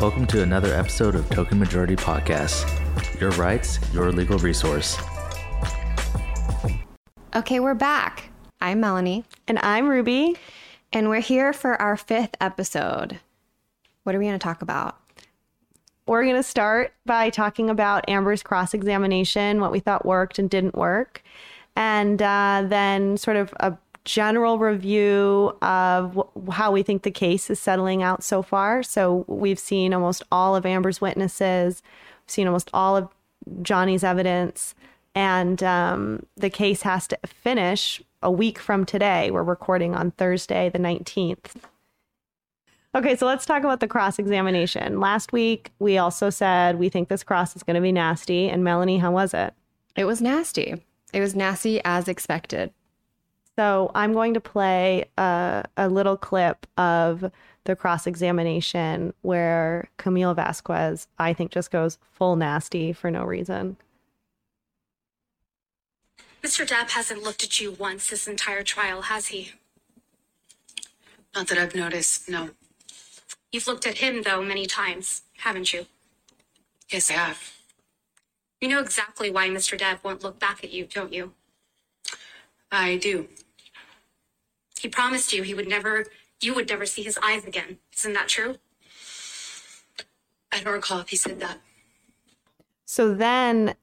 Welcome to another episode of Token Majority Podcast. Your rights, your legal resource. Okay, we're back. I'm Melanie, And I'm Ruby. and we're here for our fifth episode. What are we going to talk about? We're going to start by talking about Amber's cross examination, what we thought worked and didn't work, and uh, then sort of a general review of how we think the case is settling out so far. So we've seen almost all of Amber's witnesses, we've seen almost all of Johnny's evidence, and um, the case has to finish a week from today. We're recording on Thursday, the 19th. Okay, so let's talk about the cross examination. Last week, we also said we think this cross is going to be nasty. And Melanie, how was it? It was nasty. It was nasty as expected. So I'm going to play a, a little clip of the cross examination where Camille Vasquez, I think, just goes full nasty for no reason. Mr. Depp hasn't looked at you once this entire trial, has he? Not that I've noticed, no. You've looked at him, though, many times, haven't you? Yes, I have. You know exactly why Mr. Depp won't look back at you, don't you? I do. He promised you he would never, you would never see his eyes again. Isn't that true? I don't recall if he said that. So then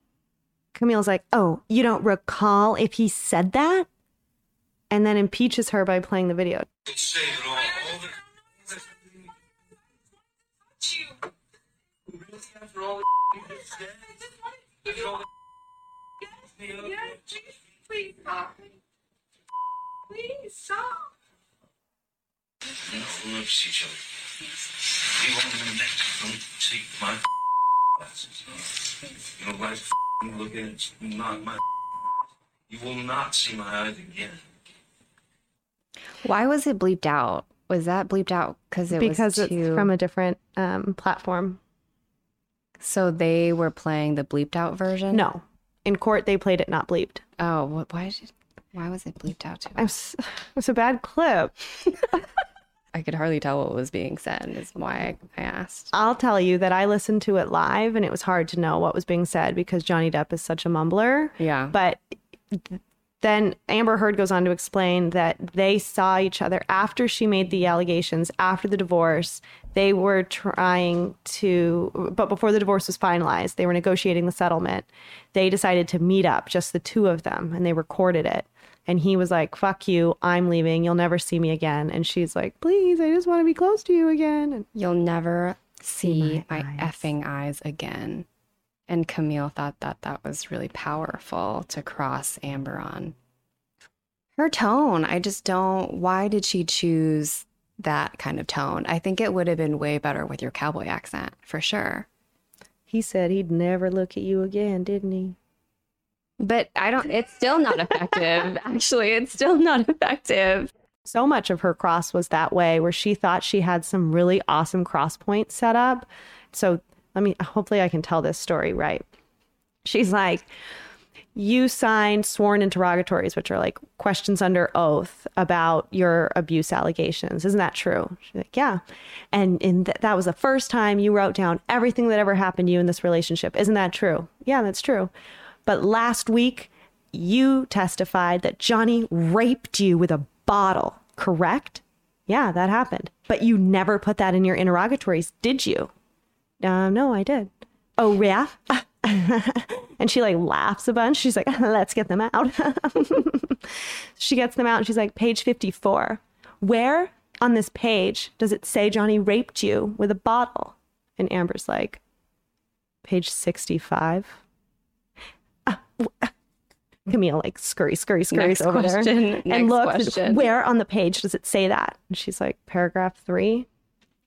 Camille's like, Oh, you don't recall if he said that? And then impeaches her by playing the video. Please stop. Please stop. You know, we'll each other. You even don't see my. You know, look at not my You will not see my eyes again. Why was it bleeped out? Was that bleeped out because it because was it's from a different um, platform. So they were playing the bleeped out version? No. In court, they played it not bleeped. Oh, why did... Why was it bleeped out too? I'm s- It's a bad clip. I could hardly tell what was being said. Is why I asked. I'll tell you that I listened to it live and it was hard to know what was being said because Johnny Depp is such a mumbler. Yeah. But then Amber Heard goes on to explain that they saw each other after she made the allegations, after the divorce. They were trying to, but before the divorce was finalized, they were negotiating the settlement. They decided to meet up, just the two of them, and they recorded it. And he was like, fuck you, I'm leaving. You'll never see me again. And she's like, please, I just want to be close to you again. And You'll never see my my, eyes. effing eyes again. And Camille thought that that was really powerful to cross Amber on. Her tone, I just don't. Why did she choose that kind of tone? I think it would have been way better with your cowboy accent, for sure. he said he'd never look at you again, didn't he? But I don't, it's still not effective. Actually, it's still not effective. so much of her cross was that way where she thought she had some really awesome cross points set up. So let me hopefully i can tell this story right. She's like you signed sworn interrogatories which are like questions under oath about your abuse allegations. Isn't that true? She's like yeah. And in th- that was the first time you wrote down everything that ever happened to you in this relationship. Isn't that true? Yeah that's true but last week you testified that Johnny raped you with a bottle, correct? Yeah, that happened. But you never put that in your interrogatories, did you? Uh, no, I did. Oh, yeah? and she like laughs a bunch. She's like, let's get them out. she gets them out and she's like, page 54. Where on this page does it say Johnny raped you with a bottle? And Amber's like, page 65. Camille like scurry, scurry, scurries over question, there next and looks. question. Where on the page does it say that? And she's like, paragraph three.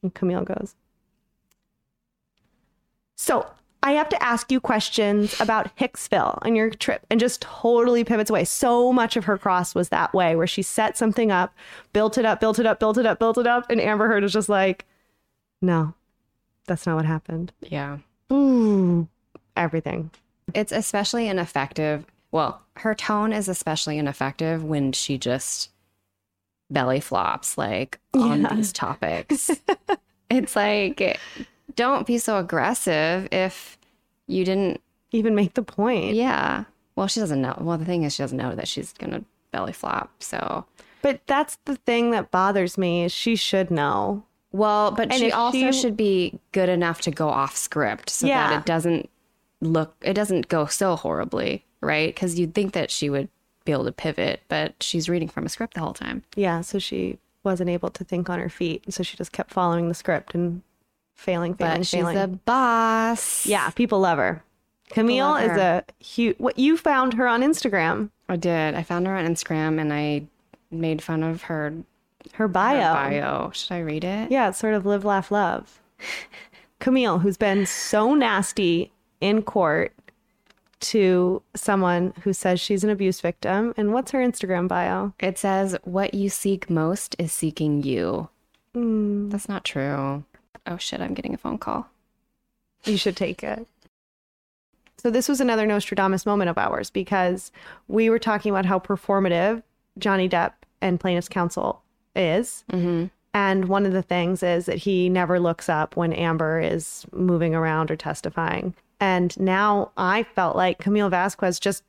And Camille goes, So I have to ask you questions about Hicksville on your trip and just totally pivots away. So much of her cross was that way, where she set something up, built it up, built it up, built it up, built it up. And Amber Heard was just like, No, that's not what happened. Yeah. Ooh, everything. It's especially ineffective. Well, her tone is especially ineffective when she just belly flops like on Yeah. these topics. it's like don't be so aggressive if you didn't Even make the point. yeah. Well, she doesn't know. Well, the thing is she doesn't know that she's going to belly flop. So, But that's the thing that bothers me is she should know. well, but And she also she- should be good enough to go off script so Yeah. that it doesn't look it doesn't go so horribly, right? Cuz you'd think that she would be able to pivot, but she's reading from a script the whole time. Yeah, so she wasn't able to think on her feet. So she just kept following the script and failing, failing, But she's failing. a boss. yeah, people love her. Camille love is a huge. What you found her on Instagram? I did. I found her on Instagram and I made fun of her, Her her bio. bio. Should I read it? Yeah, it's sort of live, laugh, love. Camille, who's been so nasty in court to someone who says she's an abuse victim. And what's her Instagram bio? It says, What you seek most is seeking you. Hmm. That's not true. Oh shit, I'm getting a phone call. You should take it. So this was another Nostradamus moment of ours because we were talking about how performative Johnny Depp and plaintiff's counsel is. Mm-hmm. And one of the things is that he never looks up when Amber is moving around or testifying. And now I felt like Camille Vasquez just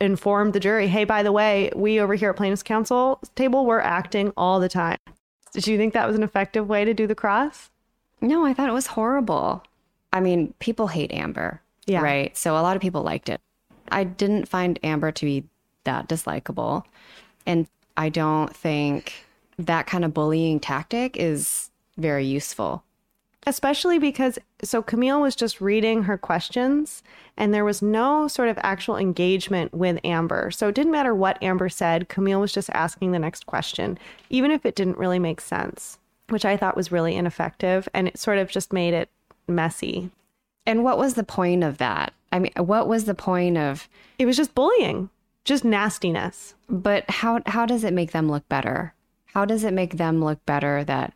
informed the jury, hey, by the way, we over here at plaintiff's counsel table, we're acting all the time. Did you think that was an effective way to do the cross? No, I thought it was horrible. I mean, people hate Amber. Yeah. Right. So a lot of people liked it. I didn't find Amber to be that dislikable. And I don't think that kind of bullying tactic is very useful. Especially because so Camille was just reading her questions and there was no sort of actual engagement with Amber. So it didn't matter what Amber said, Camille was just asking the next question, even if it didn't really make sense, which I thought was really ineffective and it sort of just made it messy. And what was the point of that? I mean, what was the point of It was just bullying, just nastiness. but how how does it make them look better? How does it make them look better that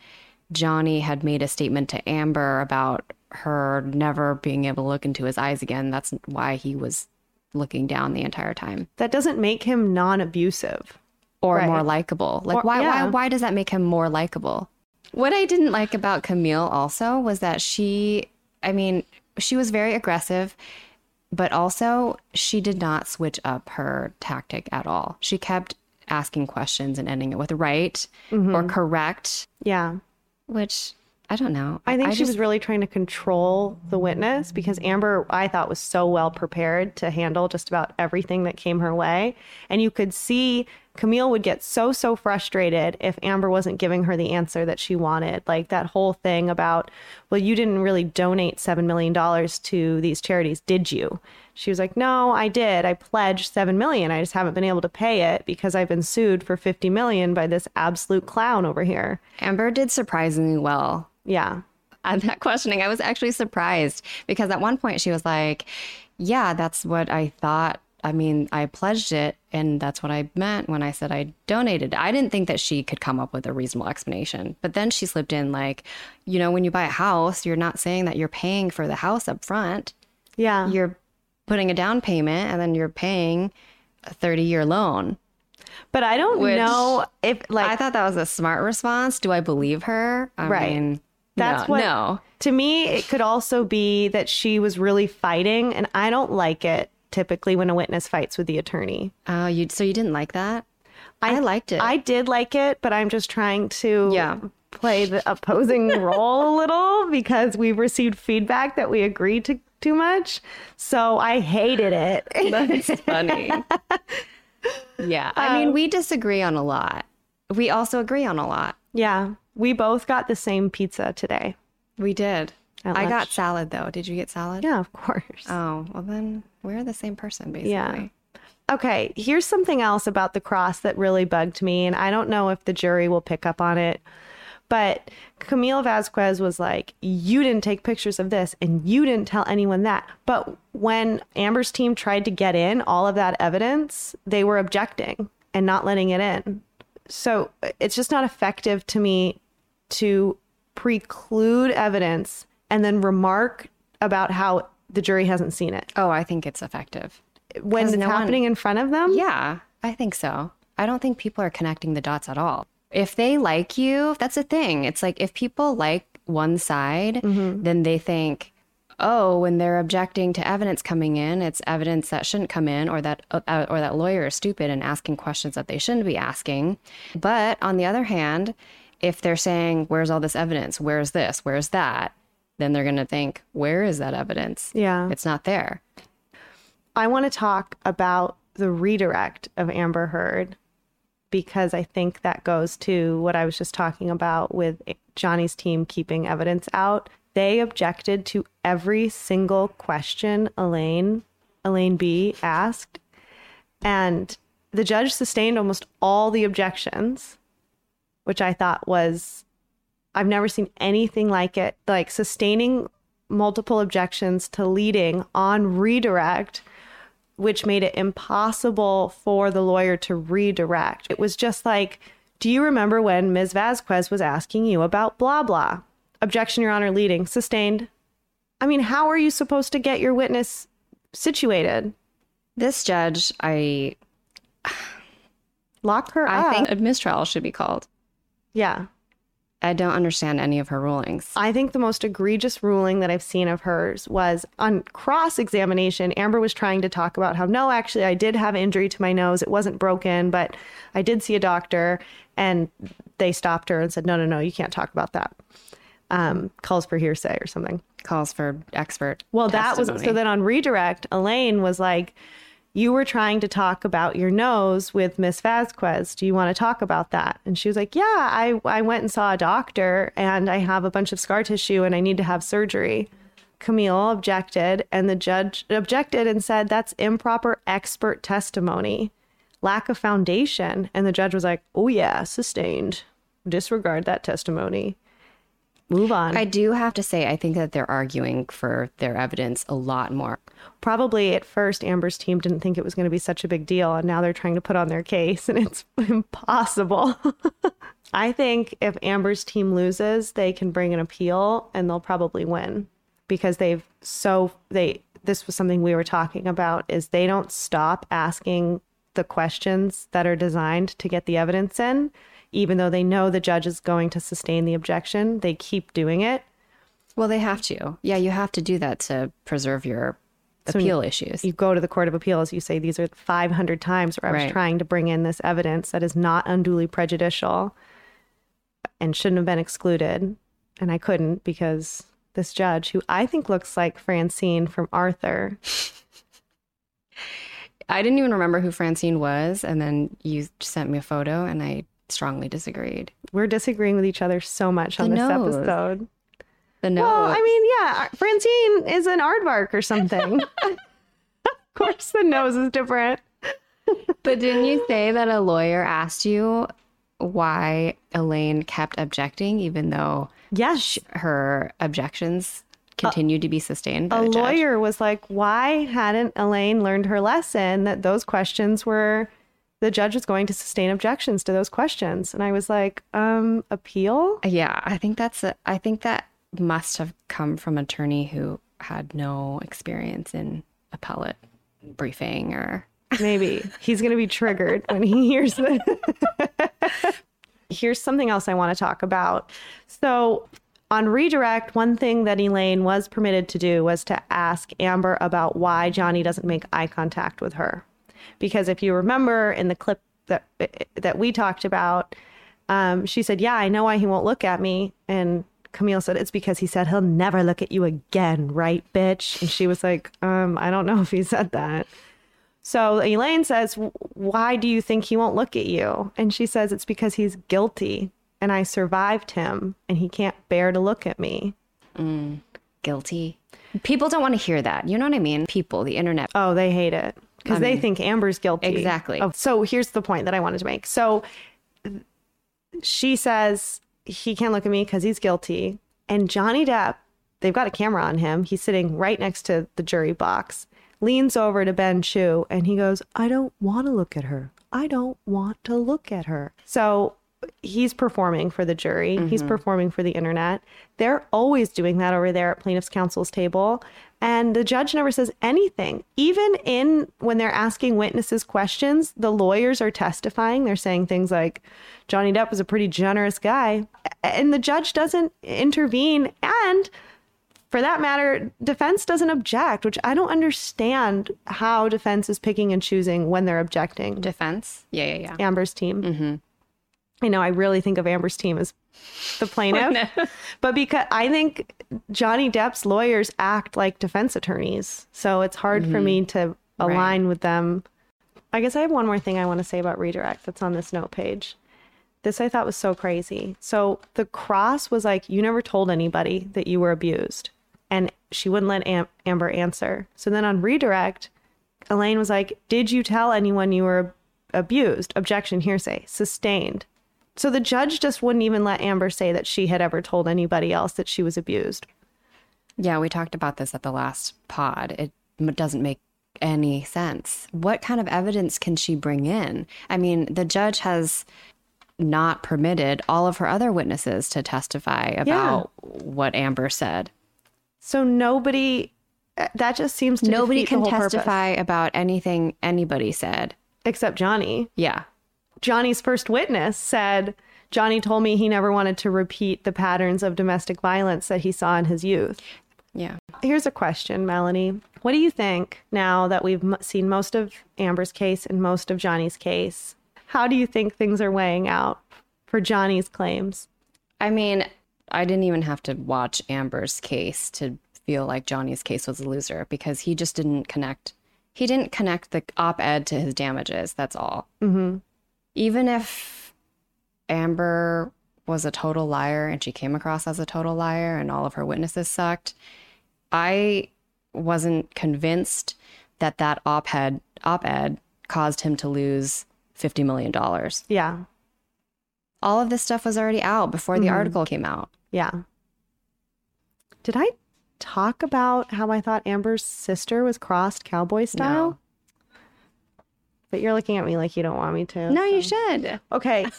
Johnny had made a statement to Amber about her never being able to look into his eyes again? That's why he was looking down the entire time. That doesn't make him non-abusive. or Right. more likable. Like Or- why yeah. why why does that make him more likable? What I didn't like about Camille also was that she I mean, she was very aggressive, but also she did not switch up her tactic at all. She kept asking questions and ending it with right Mm-hmm. or correct, Yeah. Which I don't know. I think she just- was really trying to control the witness because Amber, I thought, was so well prepared to handle just about everything that came her way. And you could see Camille would get so, so frustrated if Amber wasn't giving her the answer that she wanted. Like that whole thing about, well, you didn't really donate $7 million to these charities, did you? She was like, no, I did. I pledged 7 million. I just haven't been able to pay it because I've been sued for 50 million by this absolute clown over here. Amber did surprisingly well Yeah. at that questioning. I was actually surprised because at one point she was like, Yeah, that's what I thought. I mean, I pledged it, and that's what I meant when I said I donated. I didn't think that she could come up with a reasonable explanation. But then she slipped in, like, you know, when you buy a house, you're not saying that you're paying for the house up front. Yeah. You're putting a down payment and then you're paying a 30 year loan. But I don't Which- know if like I thought that was a smart response. Do I believe her? I Right. mean, That's no, what- no. to me it could also be that she was really fighting and I don't like it typically when a witness fights with the attorney. Oh, you so you didn't like that? I, liked it. I did like it, but I'm just trying to Yeah. play the opposing role a little because we've received feedback that we agreed to too much. So I hated it. That's funny. yeah. I mean, we disagree on a lot. We also agree on a lot. yeah. We both got the same pizza today. We did. I got salad though. Did you get salad? Yeah, of course. Oh, well then we're the same person basically. Yeah. Okay, here's something else about the cross that really bugged me, and I don't know if the jury will pick up on it. But Camille Vasquez was like, You didn't take pictures of this, and you didn't tell anyone that. But when Amber's team tried to get in all of that evidence, they were objecting and not letting it in. So uh, it's just not effective to me to preclude evidence and then remark about how the jury hasn't seen it Oh, I think it's effective. when it's no one- happening in front of them. Yeah, I think so. I don't think people are connecting the dots at all. if they like you, that's the thing. It's like if people like one side, then they think, oh, when they're objecting to evidence coming in, it's evidence that shouldn't come in, or that uh, or that lawyer is stupid and asking questions that they shouldn't be asking. But on the other hand, if they're saying, "Where's all this evidence? Where's this? Where's that?" Then they're going to think, "Where is that evidence? Yeah. It's not there." I want to talk about the redirect of Amber Heard because I think that goes to what I was just talking about with Johnny's team keeping evidence out. They objected to every single question Elaine, Elaine B asked, and the judge sustained almost all the objections, which I thought was I've never seen anything like it. Like sustaining multiple objections to leading on redirect which made it impossible for the lawyer to redirect. It was just like, do you remember when Ms. Vasquez was asking you about blah blah? Objection, Your Honor, leading, sustained. I mean, how are you supposed to get your witness situated? This judge, I Lock her I up. think a mistrial should be called. yeah. I don't understand any of her rulings. I think the most egregious ruling that I've seen of hers was on cross examination. Amber was trying to talk about how, no, actually, I did have injury to my nose. It wasn't broken, but I did see a doctor. And they stopped her and said, no, no, no, you can't talk about that. Um, calls for hearsay or something. Calls for expert. Well, that was so then on redirect, Elaine was like, You were trying to talk about your nose with Miss Vasquez. Do you want to talk about that? And she was like, Yeah, I, I went and saw a doctor and I have a bunch of scar tissue and I need to have surgery. Camille objected and the judge objected and said, That's improper expert testimony, lack of foundation. And the judge was like, Oh, yeah, sustained. Disregard that testimony. Move on. I do have to say, I think that they're arguing for their evidence a lot more. probably at first Amber's team didn't think it was going to be such a big deal and now they're trying to put on their case and it's impossible. I think if Amber's team loses, they can bring an appeal and they'll probably win because they've so they this was something we were talking about is they don't stop asking the questions that are designed to get the evidence in even though they know the judge is going to sustain the objection, they keep doing it. Well, they have to. Yeah, you have to do that to preserve your So appeal issues. you go to the court of appeals you say these are 500 times where i was Right. trying to bring in this evidence that is not unduly prejudicial and shouldn't have been excluded and i couldn't because this judge who i think looks like francine from arthur I didn't even remember who Francine was, and then you sent me a photo, and I strongly disagreed. we're disagreeing with each other so much on The this nose. episode The nose. well i mean yeah francine is an aardvark or something of course the nose is different but didn't you say that a lawyer asked you why Elaine kept objecting, even though yes her objections continued to be sustained by a the judge? lawyer was like, why hadn't Elaine learned her lesson that those questions were the judge was going to sustain objections to those questions? And I was like, um, appeal? Yeah, I think that's a, I think that must have come from an attorney who had no experience in appellate briefing or Maybe he's going to be triggered when he hears this. Here's something else I want to talk about. So, on redirect, one thing that Elaine was permitted to do was to ask Amber about why Johnny doesn't make eye contact with her. Because if you remember in the clip that that we talked about, um, she said, "Yeah, I know why he won't look at me." And Camille said, "It's because he said he'll never look at you again, right, bitch?" And she was like, um, "I don't know if he said that." So Elaine says, Why do you think he won't look at you? And she says, It's because he's guilty and I survived him and he can't bear to look at me. Guilty. People don't want to hear that. You know what I mean? People, the internet. Oh, they hate it because they um, think Amber's guilty. Exactly. Oh, so here's the point that I wanted to make. So she says, He can't look at me because he's guilty. And Johnny Depp, they've got a camera on him. He's sitting right next to the jury box, leans over to Ben Chew, and he goes, I don't want to look at her. I don't want to look at her. So he's performing for the jury, he's mm-hmm. performing for the internet. They're always doing that over there at plaintiff's counsel's table. And the judge never says anything. Even in when they're asking witnesses questions, the lawyers are testifying. They're saying things like, Johnny Depp was a pretty generous guy. And the judge doesn't intervene. And for that matter, defense doesn't object, which I don't understand how defense is picking and choosing when they're objecting. Defense. Yeah, yeah, yeah. Amber's team. Mm-hmm. I know I really think of Amber's team as the plaintiff, but because I think Johnny Depp's lawyers act like defense attorneys, so it's hard for mm-hmm. me to align with them. I guess I have one more thing I want to say about redirect that's on this note page. This I thought was so crazy. So the cross was like, you never told anybody that you were abused. And she wouldn't let Am- Amber answer. So then on redirect, Elaine was like, Did you tell anyone you were abused? Objection, hearsay, sustained. So the judge just wouldn't even let Amber say that she had ever told anybody else that she was abused. Yeah, we talked about this at the last pod. It doesn't make any sense. What kind of evidence can she bring in? I mean, the judge has not permitted all of her other witnesses to testify about what Amber said. So nobody, uh, that just seems to Nobody can whole purpose. testify about anything anybody said. except Johnny. Yeah. Johnny's first witness said Johnny told me he never wanted to repeat the patterns of domestic violence that he saw in his youth. Yeah. Here's a question, Melanie. What do you think now that we've m- seen most of Amber's case and most of Johnny's case? How do you think things are weighing out for Johnny's claims? I mean, I didn't even have to watch Amber's case to feel like Johnny's case was a loser because he just didn't connect. He didn't connect the op ed to his damages. That's all. Mm-hmm. Even if Amber was a total liar and she came across as a total liar and all of her witnesses sucked, I wasn't convinced that that op ed op ed caused him to lose fifty million dollars. Yeah. All of this stuff was already out before the mm-hmm. article came out. Yeah. Did I talk about how I thought Amber's sister was crossed cowboy style? No. But you're looking at me like you don't want me to. No, you should. Okay.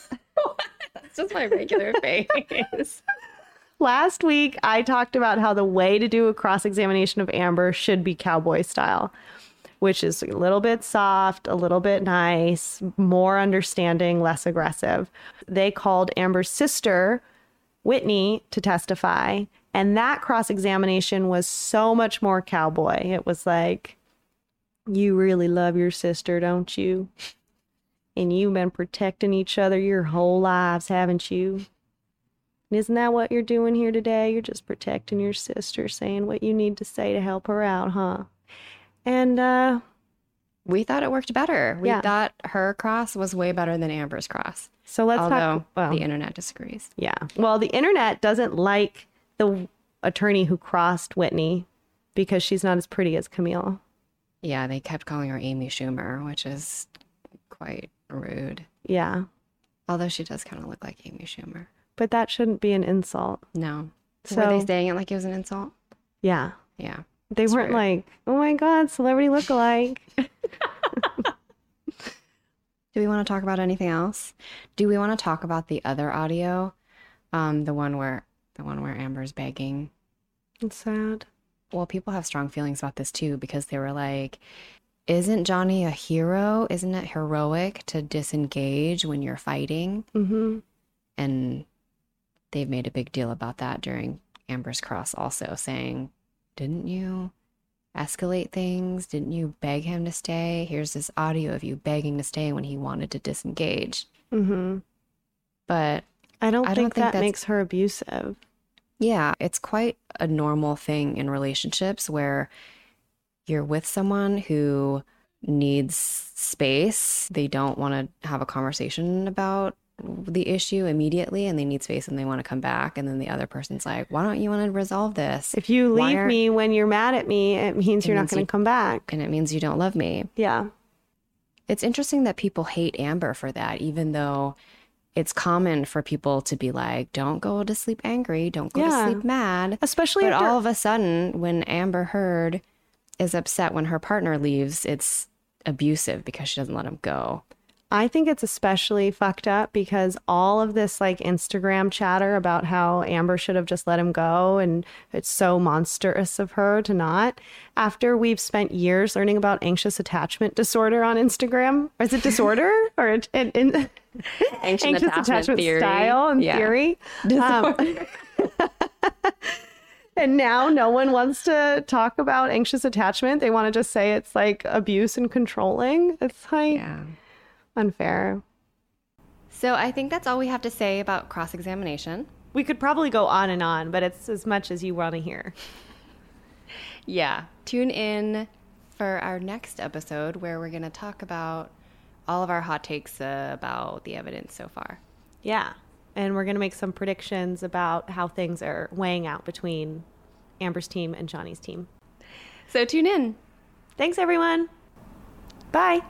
It's just my regular face. Last week, I talked about how the way to do a cross examination of Amber should be cowboy style, which is a little bit soft, a little bit nice, more understanding, less aggressive. They called Amber's sister, Whitney, to testify. And that cross examination was so much more cowboy. It was like, You really love your sister, don't you? And you've been protecting each other your whole lives, haven't you? And isn't that what you're doing here today? You're just protecting your sister, saying what you need to say to help her out, huh? And uh we thought it worked better. We Yeah. thought her cross was way better than Amber's cross. so let's although talk well, the internet disagrees. yeah. Well, the internet doesn't like the attorney who crossed Whitney because she's not as pretty as Camille. Yeah, they kept calling her Amy Schumer, which is quite rude. Yeah. Although she does kind of look like Amy Schumer. But that shouldn't be an insult. No. So were they saying it like it was an insult? Yeah. Yeah. They weren't rude. like, oh my God, celebrity lookalike. Do we want to talk about anything else? Do we want to talk about the other audio? Um, the one where the one where Amber's begging. it's sad. Well, people have strong feelings about this too because they were like, isn't Johnny a hero? Isn't it heroic to disengage when you're fighting? Mm-hmm. And they've made a big deal about that during Amber's Cross, also saying, Didn't you escalate things? Didn't you beg him to stay? Here's this audio of you begging to stay when he wanted to disengage. Mm-hmm. But I don't I think don't think that makes her abusive. Yeah, it's quite a normal thing in relationships where you're with someone who needs space. They don't want to have a conversation about the issue immediately and they need space and they want to come back. And then the other person's like, why don't you want to resolve this? If you leave aren't- me when you're mad at me, it means It you're not means going you- to come back. and it means you don't love me. Yeah. It's interesting that people hate Amber for that, even though it's common for people to be like, don't go to sleep angry, don't go Yeah. to sleep mad. Especially But after all of a sudden, when Amber Heard is upset when her partner leaves, it's abusive because she doesn't let him go. I think it's especially fucked up because all of this like Instagram chatter about how Amber should have just let him go and it's so monstrous of her to not. After we've spent years learning about anxious attachment disorder on Instagram, or is it disorder or in, in, in Ancient attachment theory. style and Yeah. theory? Um, and now no one wants to talk about anxious attachment. They want to just say it's like abuse and controlling. It's like Yeah. Unfair. So I think that's all we have to say about cross examination. We could probably go on and on, but it's as much as you want to hear. Yeah. Tune in for our next episode where we're going to talk about all of our hot takes uh, about the evidence so far. Yeah. And we're going to make some predictions about how things are weighing out between Amber's team and Johnny's team. So tune in. Thanks, everyone. Bye.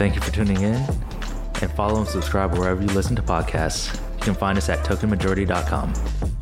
Thank you for tuning in and follow and subscribe wherever you listen to podcasts. You can find us at tokenmajority.com.